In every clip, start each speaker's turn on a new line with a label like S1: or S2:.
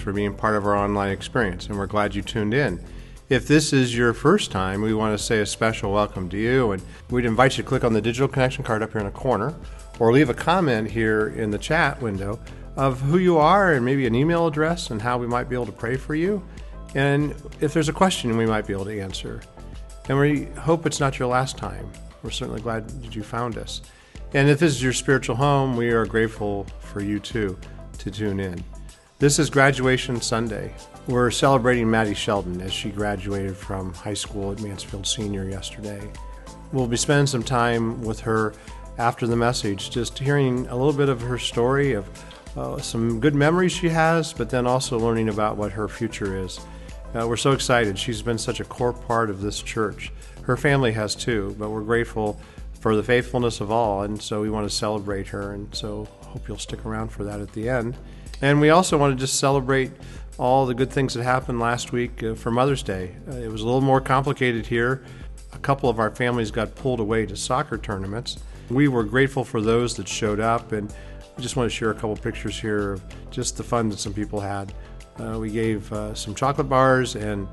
S1: for being part of our online experience, and we're glad you tuned in. If this is your first time, we want to say a special welcome to you, and we'd invite you to click on the digital connection card up here in the corner, or leave a comment here in the chat window of who you are and maybe an email address and how we might be able to pray for you. And if there's a question, we might be able to answer. And we hope it's not your last time. We're certainly glad that you found us. And if this is your spiritual home, we are grateful for you too to tune in. This is Graduation Sunday. We're celebrating Maddy Sheldon as she graduated from high school at Mansfield Senior yesterday. We'll be spending some time with her after the message, just hearing a little bit of her story of uh, some good memories she has, but then also learning about what her future is. Uh, we're so excited. She's been such a core part of this church. Her family has too, but we're grateful for the faithfulness of all, and so we want to celebrate her. And so hope you'll stick around for that at the end. And we also want to just celebrate all the good things that happened last week uh, for Mother's Day. Uh, it was a little more complicated here. A couple of our families got pulled away to soccer tournaments. We were grateful for those that showed up, and I just want to share a couple pictures here of just the fun that some people had. Uh, we gave uh, some chocolate bars and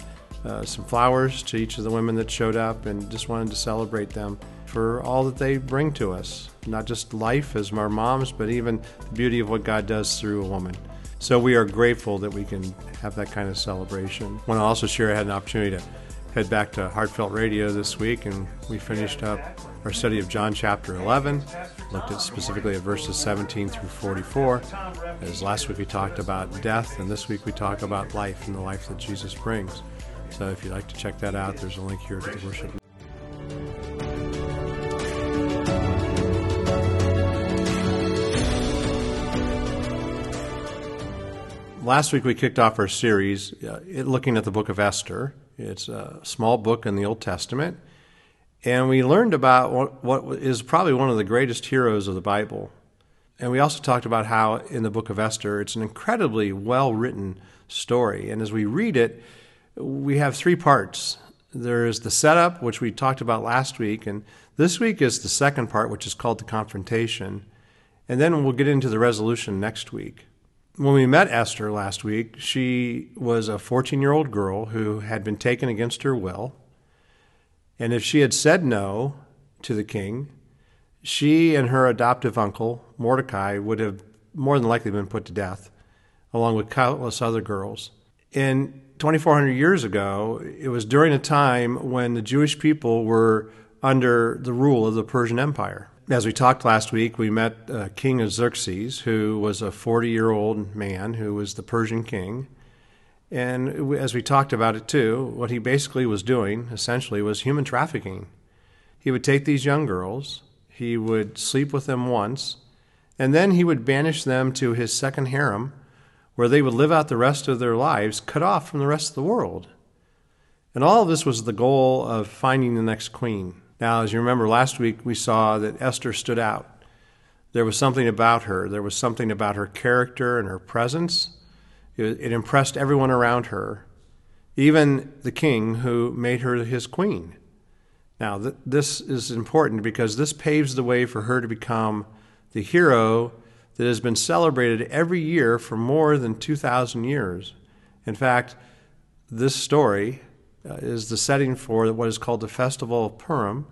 S1: uh, some flowers to each of the women that showed up and just wanted to celebrate them for all that they bring to us. Not just life as our moms, but even the beauty of what God does through a woman. So we are grateful that we can have that kind of celebration. I want to also share I had an opportunity to head back to Heartfelt Radio this week, and we finished up our study of John chapter 11, looked at specifically at verses 17 through 44. As last week we talked about death, and this week we talk about life and the life that Jesus brings. So if you'd like to check that out, there's a link here to the worship. Last week we kicked off our series uh, looking at the book of Esther. It's a small book in the Old Testament. And we learned about what, what is probably one of the greatest heroes of the Bible. And we also talked about how in the book of Esther, it's an incredibly well written story. And as we read it, we have three parts. There is the setup, which we talked about last week, and this week is the second part, which is called the confrontation. And then we'll get into the resolution next week. When we met Esther last week, she was a 14 year old girl who had been taken against her will. And if she had said no to the king, she and her adoptive uncle, Mordecai, would have more than likely been put to death, along with countless other girls. And 2,400 years ago, it was during a time when the Jewish people were under the rule of the Persian Empire. As we talked last week, we met uh, King Xerxes, who was a 40 year old man who was the Persian king. And as we talked about it too, what he basically was doing essentially was human trafficking. He would take these young girls, he would sleep with them once, and then he would banish them to his second harem, where they would live out the rest of their lives cut off from the rest of the world. And all of this was the goal of finding the next queen. Now, as you remember last week, we saw that Esther stood out. There was something about her, there was something about her character and her presence. It, impressed everyone around her, even the king who made her his queen. Now, th- this is important because this paves the way for her to become the hero that has been celebrated every year for more than 2,000 years. In fact, this story is the setting for what is called the Festival of Purim.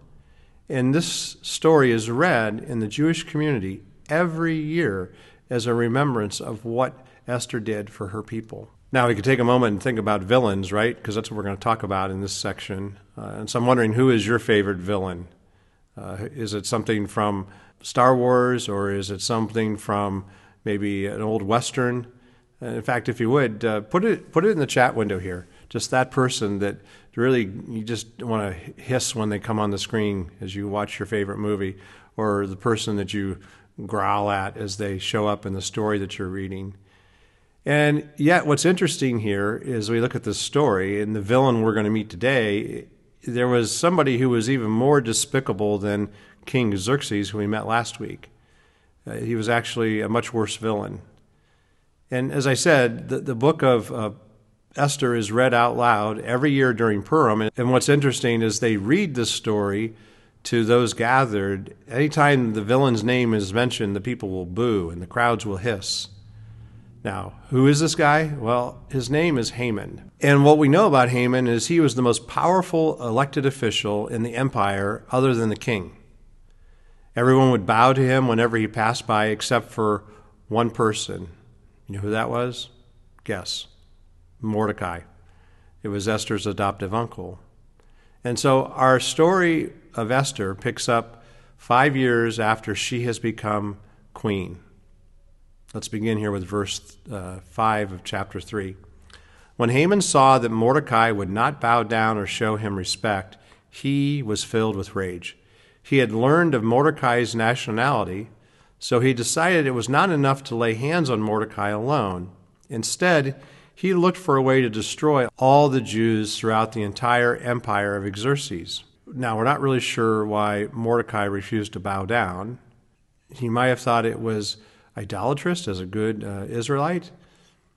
S1: And this story is read in the Jewish community every year as a remembrance of what Esther did for her people. Now, we could take a moment and think about villains, right? Because that's what we're going to talk about in this section. Uh, and so I'm wondering who is your favorite villain? Uh, is it something from Star Wars or is it something from maybe an old Western? in fact, if you would, uh, put, it, put it in the chat window here just that person that really you just want to hiss when they come on the screen as you watch your favorite movie, or the person that you growl at as they show up in the story that you're reading. And yet, what's interesting here is we look at this story, and the villain we're going to meet today, there was somebody who was even more despicable than King Xerxes, who we met last week. Uh, he was actually a much worse villain. And as I said, the, the book of uh, Esther is read out loud every year during Purim. And what's interesting is they read this story to those gathered. Anytime the villain's name is mentioned, the people will boo and the crowds will hiss. Now, who is this guy? Well, his name is Haman. And what we know about Haman is he was the most powerful elected official in the empire other than the king. Everyone would bow to him whenever he passed by, except for one person. You know who that was? Guess. Mordecai. It was Esther's adoptive uncle. And so our story of Esther picks up five years after she has become queen. Let's begin here with verse uh, 5 of chapter 3. When Haman saw that Mordecai would not bow down or show him respect, he was filled with rage. He had learned of Mordecai's nationality, so he decided it was not enough to lay hands on Mordecai alone. Instead, he looked for a way to destroy all the Jews throughout the entire empire of Xerxes. Now, we're not really sure why Mordecai refused to bow down. He might have thought it was idolatrous as a good uh, Israelite.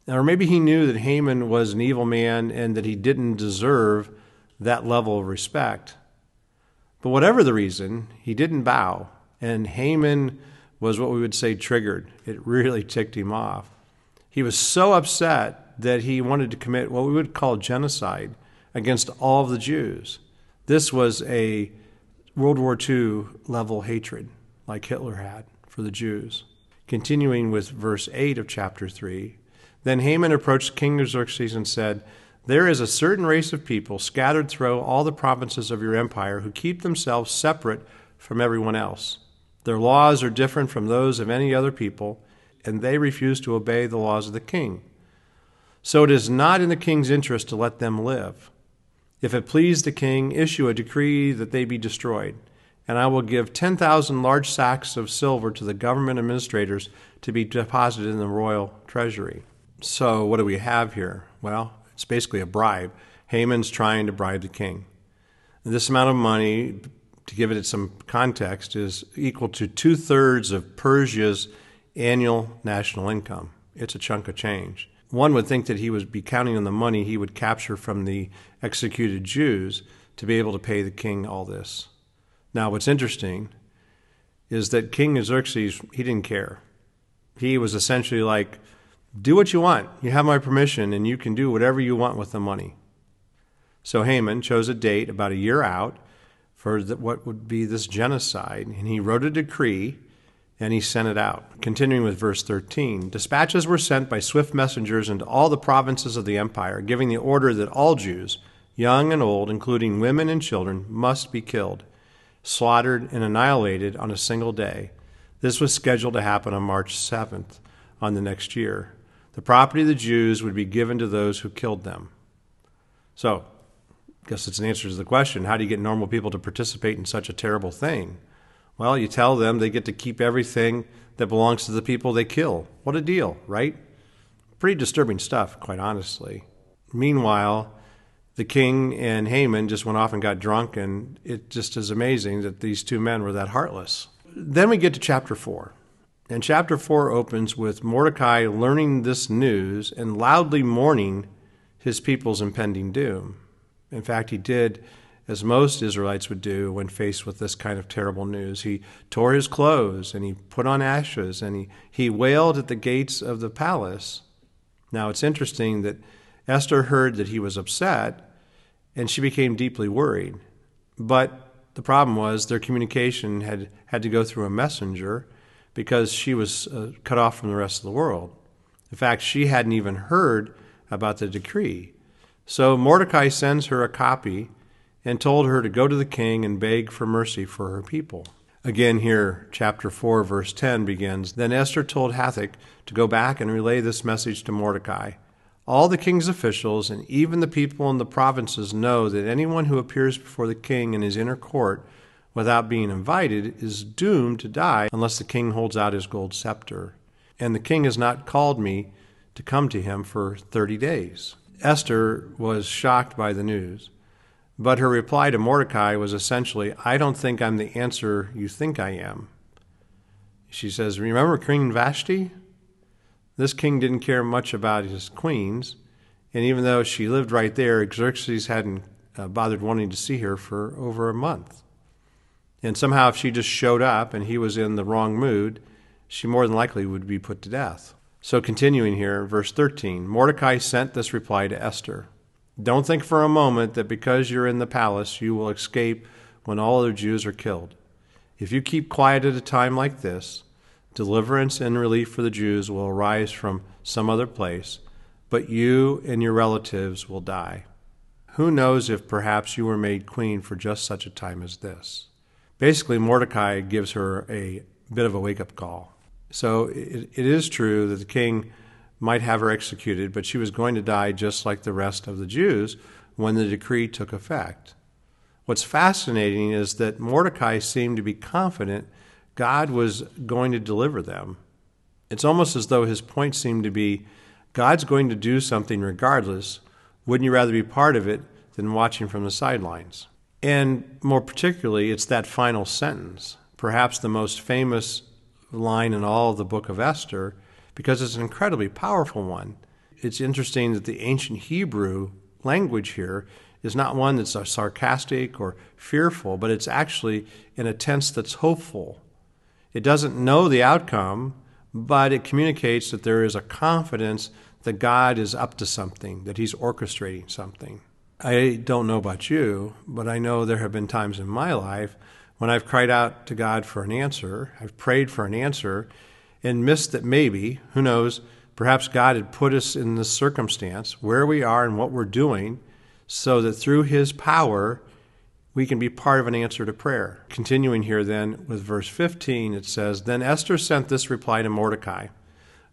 S1: Or maybe he knew that Haman was an evil man and that he didn't deserve that level of respect. But whatever the reason, he didn't bow. And Haman was what we would say triggered. It really ticked him off. He was so upset that he wanted to commit what we would call genocide against all of the Jews. This was a World War II level hatred, like Hitler had for the Jews. Continuing with verse 8 of chapter 3 Then Haman approached King Xerxes and said, There is a certain race of people scattered through all the provinces of your empire who keep themselves separate from everyone else. Their laws are different from those of any other people, and they refuse to obey the laws of the king. So it is not in the king's interest to let them live. If it please the king, issue a decree that they be destroyed and I will give 10,000 large sacks of silver to the government administrators to be deposited in the royal treasury. So, what do we have here? Well, it's basically a bribe. Haman's trying to bribe the king. This amount of money, to give it some context, is equal to two thirds of Persia's annual national income. It's a chunk of change. One would think that he would be counting on the money he would capture from the executed Jews to be able to pay the king all this. Now, what's interesting is that King Xerxes, he didn't care. He was essentially like, do what you want. You have my permission, and you can do whatever you want with the money. So Haman chose a date about a year out for what would be this genocide, and he wrote a decree and he sent it out. Continuing with verse 13 Dispatches were sent by swift messengers into all the provinces of the empire, giving the order that all Jews, young and old, including women and children, must be killed slaughtered, and annihilated on a single day. This was scheduled to happen on March 7th on the next year. The property of the Jews would be given to those who killed them. So, I guess it's an answer to the question how do you get normal people to participate in such a terrible thing? Well, you tell them they get to keep everything that belongs to the people they kill. What a deal, right? Pretty disturbing stuff, quite honestly. Meanwhile, the king and Haman just went off and got drunk, and it just is amazing that these two men were that heartless. Then we get to chapter 4. And chapter 4 opens with Mordecai learning this news and loudly mourning his people's impending doom. In fact, he did as most Israelites would do when faced with this kind of terrible news. He tore his clothes and he put on ashes and he, he wailed at the gates of the palace. Now, it's interesting that Esther heard that he was upset and she became deeply worried. But the problem was their communication had had to go through a messenger because she was uh, cut off from the rest of the world. In fact, she hadn't even heard about the decree. So Mordecai sends her a copy and told her to go to the king and beg for mercy for her people. Again, here, chapter 4, verse 10 begins Then Esther told Hathach to go back and relay this message to Mordecai. All the king's officials and even the people in the provinces know that anyone who appears before the king in his inner court without being invited is doomed to die unless the king holds out his gold scepter. And the king has not called me to come to him for 30 days. Esther was shocked by the news, but her reply to Mordecai was essentially, I don't think I'm the answer you think I am. She says, Remember Queen Vashti? This king didn't care much about his queens, and even though she lived right there, Xerxes hadn't uh, bothered wanting to see her for over a month. And somehow, if she just showed up and he was in the wrong mood, she more than likely would be put to death. So, continuing here, verse 13 Mordecai sent this reply to Esther Don't think for a moment that because you're in the palace, you will escape when all other Jews are killed. If you keep quiet at a time like this, deliverance and relief for the Jews will arise from some other place, but you and your relatives will die. Who knows if perhaps you were made queen for just such a time as this? Basically, Mordecai gives her a bit of a wake up call. So it, it is true that the king might have her executed, but she was going to die just like the rest of the Jews when the decree took effect. What's fascinating is that Mordecai seemed to be confident God was going to deliver them. It's almost as though his point seemed to be God's going to do something regardless. Wouldn't you rather be part of it than watching from the sidelines? And more particularly, it's that final sentence, perhaps the most famous line in all of the book of Esther because it's an incredibly powerful one. It's interesting that the ancient Hebrew language here is not one that's sarcastic or fearful, but it's actually in a tense that's hopeful. It doesn't know the outcome, but it communicates that there is a confidence that God is up to something, that He's orchestrating something. I don't know about you, but I know there have been times in my life when I've cried out to God for an answer, I've prayed for an answer, and missed that maybe, who knows, perhaps God had put us in this circumstance where we are and what we're doing so that through His power, we can be part of an answer to prayer. Continuing here then with verse 15, it says Then Esther sent this reply to Mordecai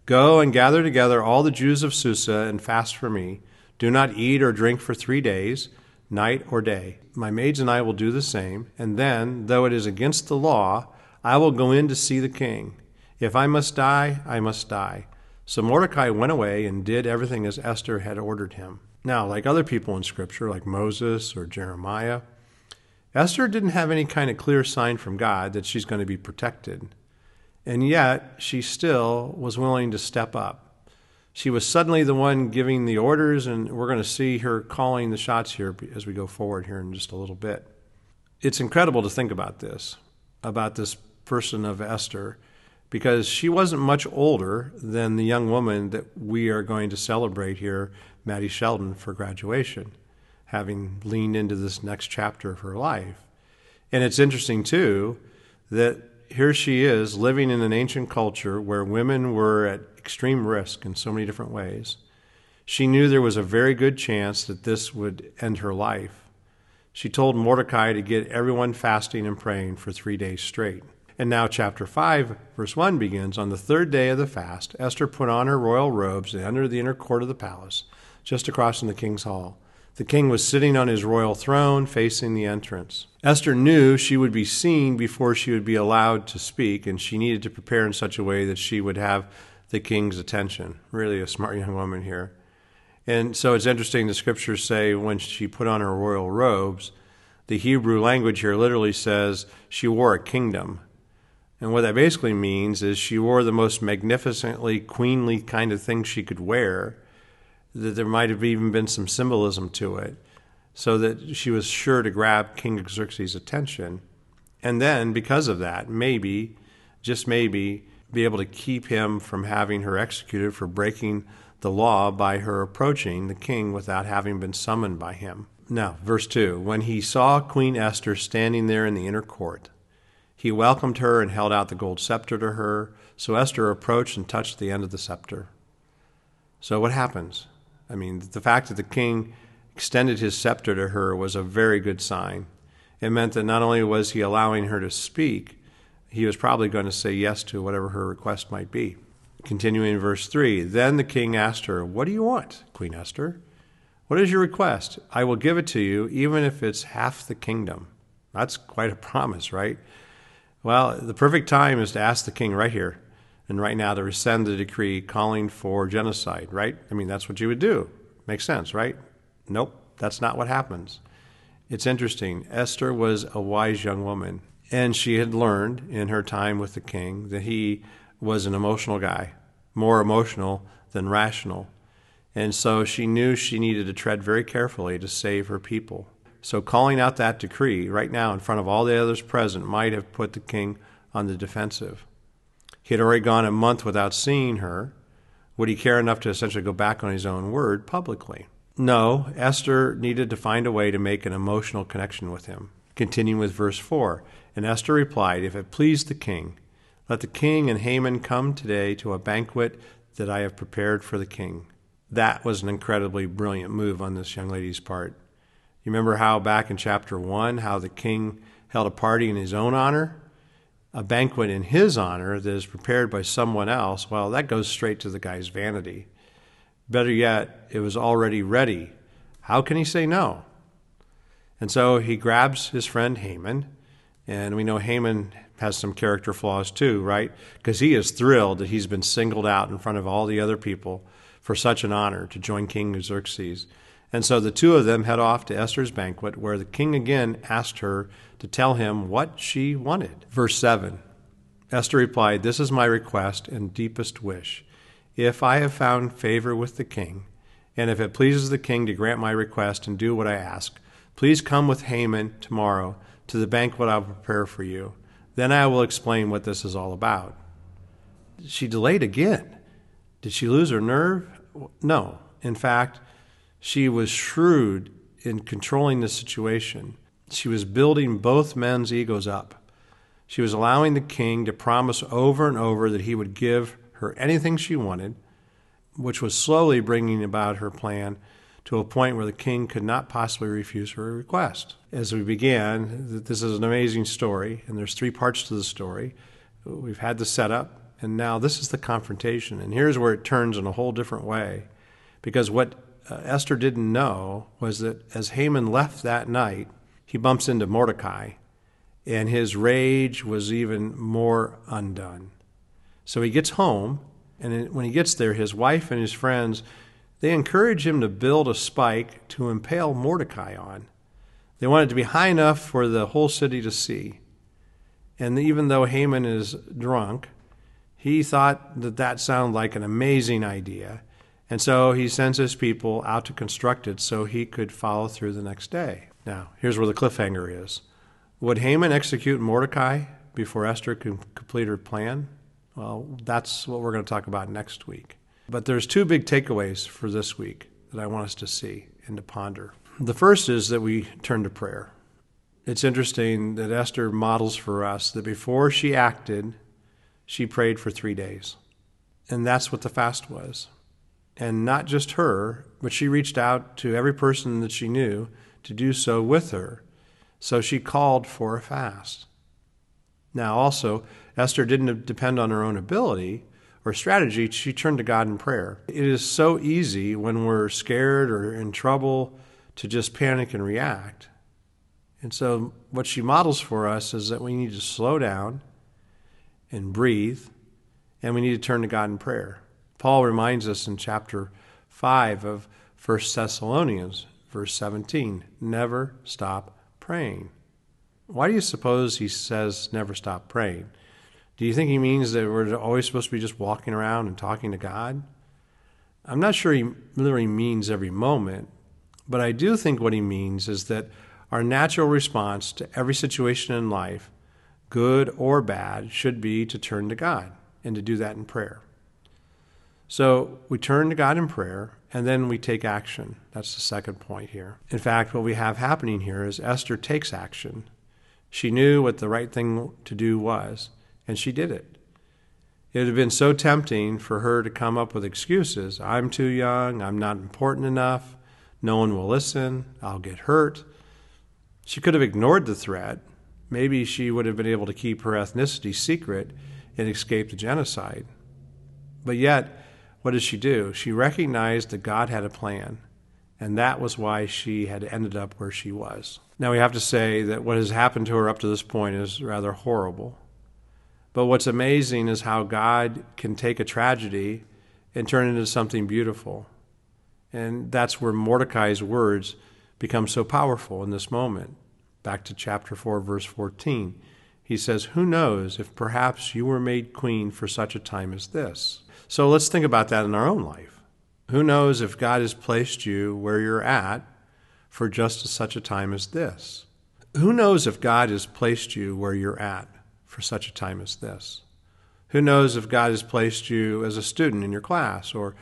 S1: Go and gather together all the Jews of Susa and fast for me. Do not eat or drink for three days night or day. My maids and I will do the same, and then, though it is against the law, I will go in to see the king. If I must die, I must die. So Mordecai went away and did everything as Esther had ordered him. Now, like other people in Scripture, like Moses or Jeremiah, Esther didn't have any kind of clear sign from God that she's going to be protected. And yet, she still was willing to step up she was suddenly the one giving the orders, and we're going to see her calling the shots here as we go forward here in just a little bit. It's incredible to think about this, about this person of Esther, because she wasn't much older than the young woman that we are going to celebrate here, Maddy Sheldon, for graduation, having leaned into this next chapter of her life. And it's interesting, too, that here she is living in an ancient culture where women were at extreme risk in so many different ways. She knew there was a very good chance that this would end her life. She told Mordecai to get everyone fasting and praying for three days straight. And now, chapter 5, verse 1 begins On the third day of the fast, Esther put on her royal robes and entered the inner court of the palace, just across from the king's hall. The king was sitting on his royal throne facing the entrance. Esther knew she would be seen before she would be allowed to speak, and she needed to prepare in such a way that she would have the king's attention. Really a smart young woman here. And so it's interesting the scriptures say when she put on her royal robes, the Hebrew language here literally says she wore a kingdom. And what that basically means is she wore the most magnificently queenly kind of thing she could wear that there might have even been some symbolism to it, so that she was sure to grab King Xerxes' attention. And then, because of that, maybe, just maybe, be able to keep him from having her executed for breaking the law by her approaching the king without having been summoned by him. Now, verse 2 When he saw Queen Esther standing there in the inner court, he welcomed her and held out the gold scepter to her. So Esther approached and touched the end of the scepter. So, what happens? I mean, the fact that the king extended his scepter to her was a very good sign. It meant that not only was he allowing her to speak, he was probably going to say yes to whatever her request might be. Continuing in verse 3 Then the king asked her, What do you want, Queen Esther? What is your request? I will give it to you, even if it's half the kingdom. That's quite a promise, right? Well, the perfect time is to ask the king right here and right now to rescind the decree calling for genocide, right? I mean, that's what you would do. Makes sense, right? Nope, that's not what happens. It's interesting. Esther was a wise young woman, and she had learned in her time with the king that he was an emotional guy, more emotional than rational. And so she knew she needed to tread very carefully to save her people. So calling out that decree right now in front of all the others present might have put the king on the defensive. He had already gone a month without seeing her, Would he care enough to essentially go back on his own word publicly? No, Esther needed to find a way to make an emotional connection with him. Continuing with verse 4 And Esther replied, If it please the king, let the king and Haman come today to a banquet that I have prepared for the king. That was an incredibly brilliant move on this young lady's part. You remember how back in chapter 1, how the king held a party in his own honor? A banquet in his honor that is prepared by someone else, well, that goes straight to the guy's vanity. Better yet, it was already ready. How can he say no? And so he grabs his friend Haman, and we know Haman has some character flaws too, right? Because he is thrilled that he's been singled out in front of all the other people for such an honor to join King Xerxes. And so the two of them head off to Esther's banquet, where the king again asked her to tell him what she wanted. Verse 7 Esther replied, This is my request and deepest wish. If I have found favor with the king, and if it pleases the king to grant my request and do what I ask, please come with Haman tomorrow to the banquet I will prepare for you. Then I will explain what this is all about. She delayed again. Did she lose her nerve? No. In fact, she was shrewd in controlling the situation. She was building both men's egos up. She was allowing the king to promise over and over that he would give her anything she wanted, which was slowly bringing about her plan to a point where the king could not possibly refuse her request. As we began, this is an amazing story, and there's three parts to the story. We've had the setup, and now this is the confrontation. And here's where it turns in a whole different way. Because what uh, Esther didn't know was that as Haman left that night, he bumps into Mordecai, and his rage was even more undone. So he gets home, and when he gets there, his wife and his friends they encourage him to build a spike to impale Mordecai on. They want it to be high enough for the whole city to see. And even though Haman is drunk, he thought that that sounded like an amazing idea. And so he sends his people out to construct it so he could follow through the next day. Now, here's where the cliffhanger is. Would Haman execute Mordecai before Esther could complete her plan? Well, that's what we're going to talk about next week. But there's two big takeaways for this week that I want us to see and to ponder. The first is that we turn to prayer. It's interesting that Esther models for us that before she acted, she prayed for three days. And that's what the fast was. And not just her, but she reached out to every person that she knew to do so with her. So she called for a fast. Now, also, Esther didn't depend on her own ability, or strategy, she turned to God in prayer. It is so easy when we're scared or in trouble to just panic and react. And so, what she models for us is that we need to slow down and breathe, and we need to turn to God in prayer. Paul reminds us in chapter 5 of 1 Thessalonians, verse 17 never stop praying. Why do you suppose he says never stop praying? Do you think he means that we're always supposed to be just walking around and talking to God? I'm not sure he literally means every moment, but I do think what he means is that our natural response to every situation in life, good or bad, should be to turn to God and to do that in prayer. So we turn to God in prayer and then we take action. That's the second point here. In fact, what we have happening here is Esther takes action. She knew what the right thing to do was and she did it. It would have been so tempting for her to come up with excuses. I'm too young. I'm not important enough. No one will listen. I'll get hurt. She could have ignored the threat. Maybe she would have been able to keep her ethnicity secret and escape the genocide. But yet, what did she do? She recognized that God had a plan, and that was why she had ended up where she was. Now, we have to say that what has happened to her up to this point is rather horrible. But what's amazing is how God can take a tragedy and turn it into something beautiful. And that's where Mordecai's words become so powerful in this moment. Back to chapter 4, verse 14. He says, Who knows if perhaps you were made queen for such a time as this? So let's think about that in our own life. Who knows if God has placed you where you're at for just such a time as this? Who knows if God has placed you where you're at for such a time as this? Who knows if God has placed you as a student in your class or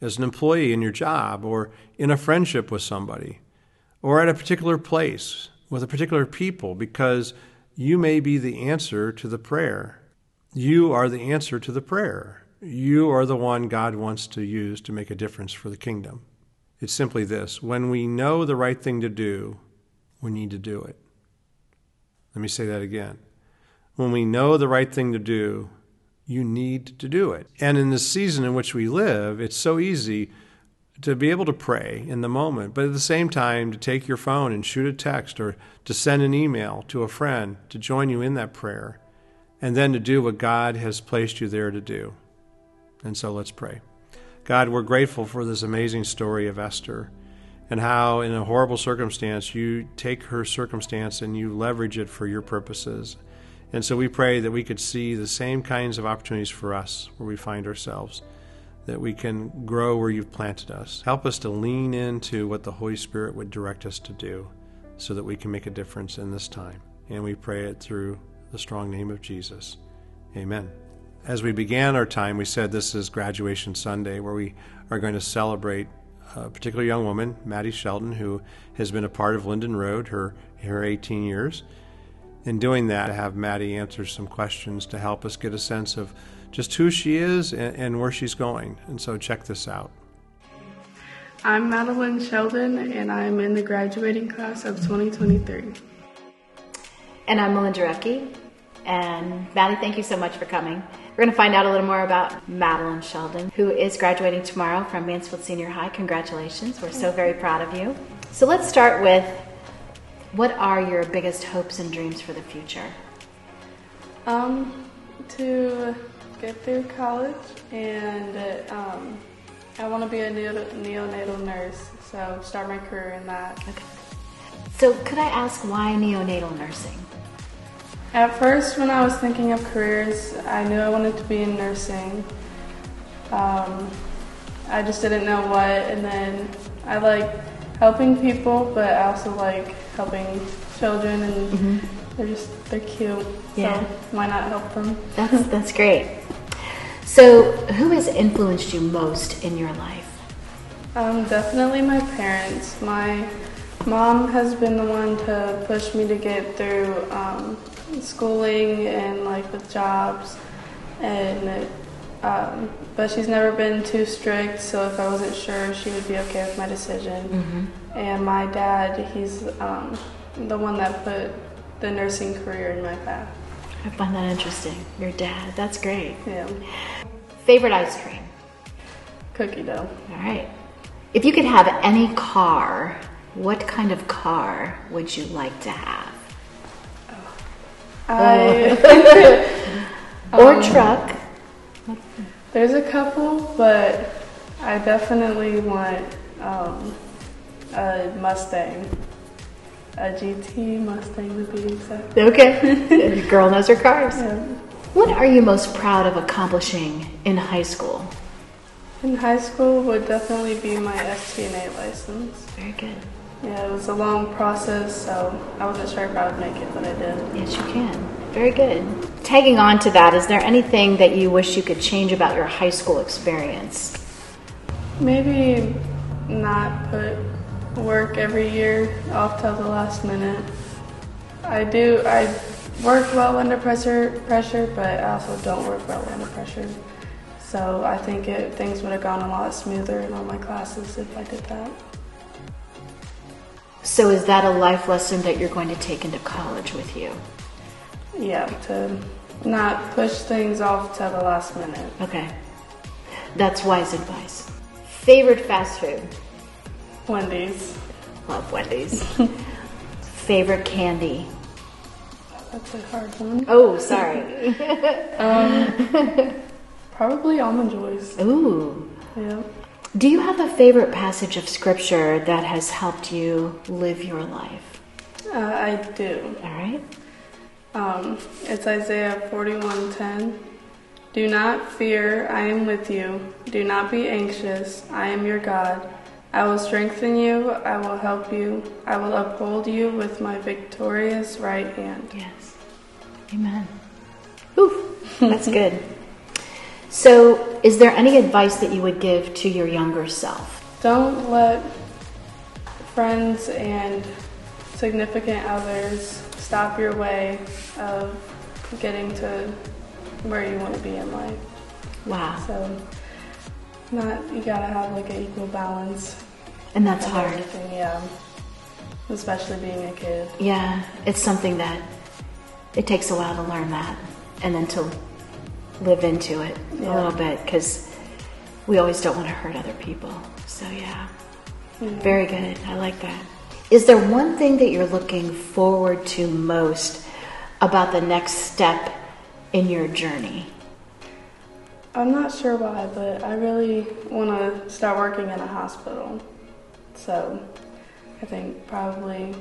S1: as an employee in your job or in a friendship with somebody or at a particular place with a particular people because you may be the answer to the prayer. You are the answer to the prayer. You are the one God wants to use to make a difference for the kingdom. It's simply this when we know the right thing to do, we need to do it. Let me say that again. When we know the right thing to do, you need to do it. And in the season in which we live, it's so easy to be able to pray in the moment, but at the same time to take your phone and shoot a text or to send an email to a friend to join you in that prayer, and then to do what God has placed you there to do. And so let's pray. God, we're grateful for this amazing story of Esther and how, in a horrible circumstance, you take her circumstance and you leverage it for your purposes. And so we pray that we could see the same kinds of opportunities for us where we find ourselves, that we can grow where you've planted us. Help us to lean into what the Holy Spirit would direct us to do so that we can make a difference in this time. And we pray it through the strong name of Jesus. Amen. As we began our time, we said this is graduation Sunday where we are going to celebrate a particular young woman, Maddy Sheldon, who has been a part of Linden Road her, her 18 years in doing that, I have Maddy answer some questions to help us get a sense of just who she is and, and where she's going. And so, check this out.
S2: I'm Madeline Sheldon, and I'm in the graduating class of 2023.
S3: And I'm Melinda Rucky. And Maddy, thank you so much for coming. We're going to find out a little more about Madeline Sheldon, who is graduating tomorrow from Mansfield Senior High. Congratulations. We're so very proud of you. So let's start with what are your biggest hopes and dreams for the future?
S2: Um, to get through college, and um, I want to be a neonatal nurse, so start my career in that.
S3: Okay. So, could I ask why neonatal nursing?
S2: At first, when I was thinking of careers, I knew I wanted to be in nursing. Um, I just didn't know what, and then I like helping people, but I also like helping children, and mm-hmm. they're just they're cute. Yeah. So why not help them?
S3: That's that's great. So, who has influenced you most in your life?
S2: Um, definitely my parents. My mom has been the one to push me to get through um, schooling and like with jobs, and um, but she's never been too strict. So if I wasn't sure, she would be okay with my decision. Mm-hmm. And my dad, he's um, the one that put the nursing career in my path.
S3: I find that interesting. Your dad, that's great.
S2: Yeah.
S3: Favorite ice cream?
S2: Cookie dough.
S3: All right. If you could have any car, what kind of car would you like to have?
S2: Oh. I.
S3: or um, truck.
S2: There's a couple, but I definitely want um, a Mustang. A GT Mustang to be exact.
S3: Okay. girl knows her cars. Yeah. What are you most proud of accomplishing in high school?
S2: In high school would definitely be my STNA license.
S3: Very good.
S2: Yeah, it was a long process, so I wasn't sure if I would make it, but I did.
S3: Yes, you can. Very good. Tagging on to that, is there anything that you wish you could change about your high school experience?
S2: Maybe not put work every year off till the last minute. I do. I work well under pressure, pressure, but I also don't work well under pressure. So I think it, things would have gone a lot smoother in all my classes if I did that.
S3: So is that a life lesson that you're going to take into college with you?
S2: Yeah, to not push things off till the last minute.
S3: Okay. That's wise advice. Favorite fast food?
S2: Wendy's.
S3: Love Wendy's. Favorite candy?
S2: That's a hard one.
S3: Oh, sorry.
S2: um, probably almond joys.
S3: Ooh.
S2: Yeah.
S3: Do you have a favorite passage of scripture that has helped you live your life?
S2: Uh, I do.
S3: All right.
S2: Um, it's Isaiah 41:10. Do not fear, I am with you. Do not be anxious, I am your God. I will strengthen you, I will help you, I will uphold you with my victorious right hand.
S3: Yes. Amen. Ooh, that's good. So, is there any advice that you would give to your younger self?
S2: Don't let friends and significant others stop your way of getting to where you want to be in life.
S3: Wow.
S2: So, not you gotta have like an equal balance.
S3: And that's hard.
S2: everything, yeah. Especially being a kid.
S3: Yeah, it's something that it takes a while to learn that and then to live into it a little bit because we always don't want to hurt other people. So, yeah. Mm-hmm. Very good. I like that. Is there one thing that you're looking forward to most about the next step in your journey?
S2: I'm not sure why, but I really want to start working in a hospital. So I think probably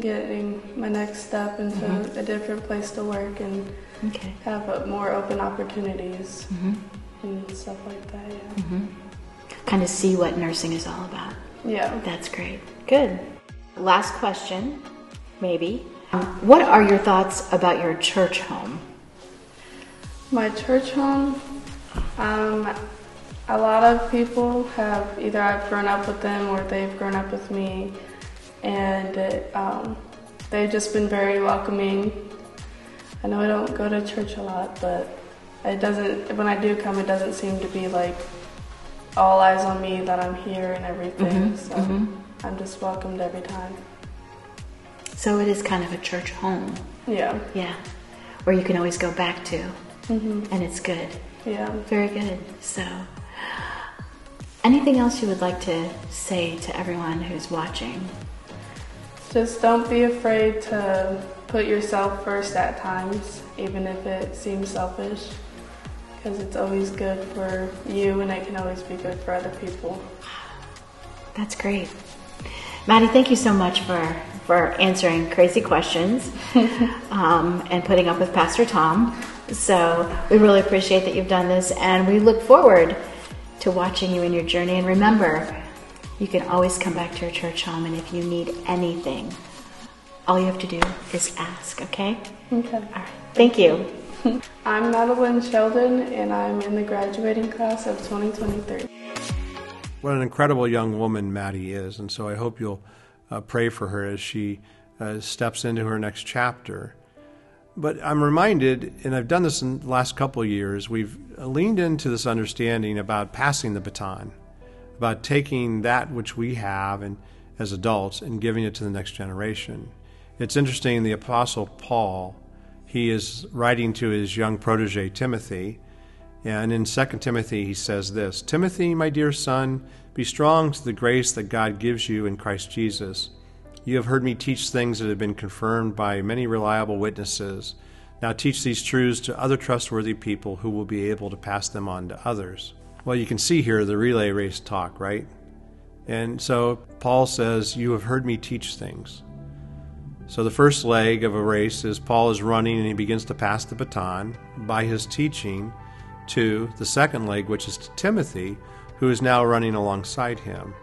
S2: getting my next step into mm-hmm. a different place to work and
S3: Okay.
S2: have uh, more open opportunities and stuff like that. Yeah.
S3: Kind of see what nursing is all about.
S2: Yeah.
S3: That's great. Good. Last question, maybe. Um, What are your thoughts about your church home?
S2: My church home, um, a lot of people have either I've grown up with them or they've grown up with me, and it, um, they've just been very welcoming. I know I don't go to church a lot, but it doesn't. When I do come, it doesn't seem to be like all eyes on me that I'm here and everything. Mm-hmm, so mm-hmm. I'm just welcomed every time.
S3: So it is kind of a church home.
S2: Yeah,
S3: Yeah. Where you can always go back to. Mm-hmm. And it's good.
S2: yeah.
S3: Very good. So, anything else you would like to say to everyone who's watching?
S2: Just don't be afraid to put yourself first at times, even if it seems selfish, because it's always good for you and it can always be good for other people.
S3: That's great. Maddy, thank you so much for, for answering crazy questions um, and putting up with Pastor Tom. So we really appreciate that you've done this and we look forward to watching you in your journey. And remember, you can always come back to your church home, and if you need anything, all you have to do is ask, okay?
S2: Okay.
S3: All right. Thank you.
S2: I'm Madeline Sheldon, and I'm in the graduating class of 2023.
S1: What an incredible young woman Maddy is, and so I hope you'll uh, pray for her as she uh, steps into her next chapter. But I'm reminded, and I've done this in the last couple of years, we've leaned into this understanding about passing the baton, about taking that which we have and as adults and giving it to the next generation. It's interesting, the Apostle Paul, he is writing to his young protege Timothy, and in 2 Timothy, he says this Timothy, my dear son, be strong to the grace that God gives you in Christ Jesus. You have heard me teach things that have been confirmed by many reliable witnesses. Now teach these truths to other trustworthy people who will be able to pass them on to others. Well, you can see here the relay race talk, right? And so Paul says, You have heard me teach things. So the first leg of a race is Paul is running and he begins to pass the baton by his teaching to the second leg, which is to Timothy, who is now running alongside him.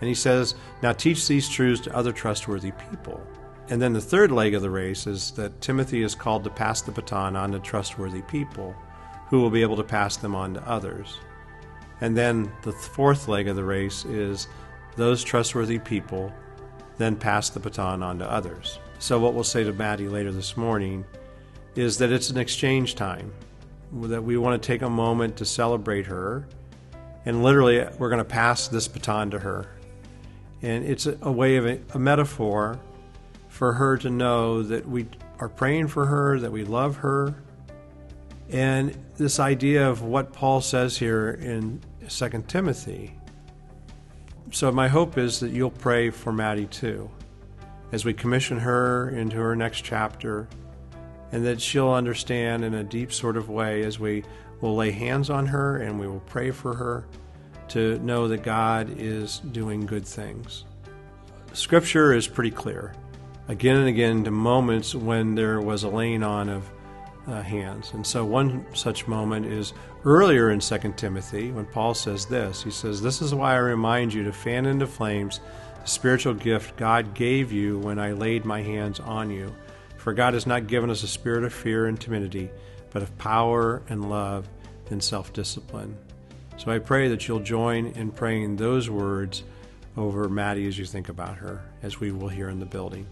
S1: And he says, Now teach these truths to other trustworthy people. And then the third leg of the race is that Timothy is called to pass the baton on to trustworthy people who will be able to pass them on to others. And then the fourth leg of the race is those trustworthy people then pass the baton on to others. So, what we'll say to Maddy later this morning is that it's an exchange time, that we want to take a moment to celebrate her, and literally, we're going to pass this baton to her. And it's a, way of a, a metaphor for her to know that we are praying for her, that we love her, and this idea of what Paul says here in 2 Timothy. So, my hope is that you'll pray for Maddy too, as we commission her into her next chapter, and that she'll understand in a deep sort of way as we will lay hands on her and we will pray for her to know that God is doing good things. Scripture is pretty clear. Again and again, to moments when there was a laying on of uh, hands. And so, one such moment is earlier in 2 Timothy when Paul says this He says, This is why I remind you to fan into flames the spiritual gift God gave you when I laid my hands on you. For God has not given us a spirit of fear and timidity, but of power and love and self discipline. So I pray that you'll join in praying those words over Maddy as you think about her, as we will here in the building.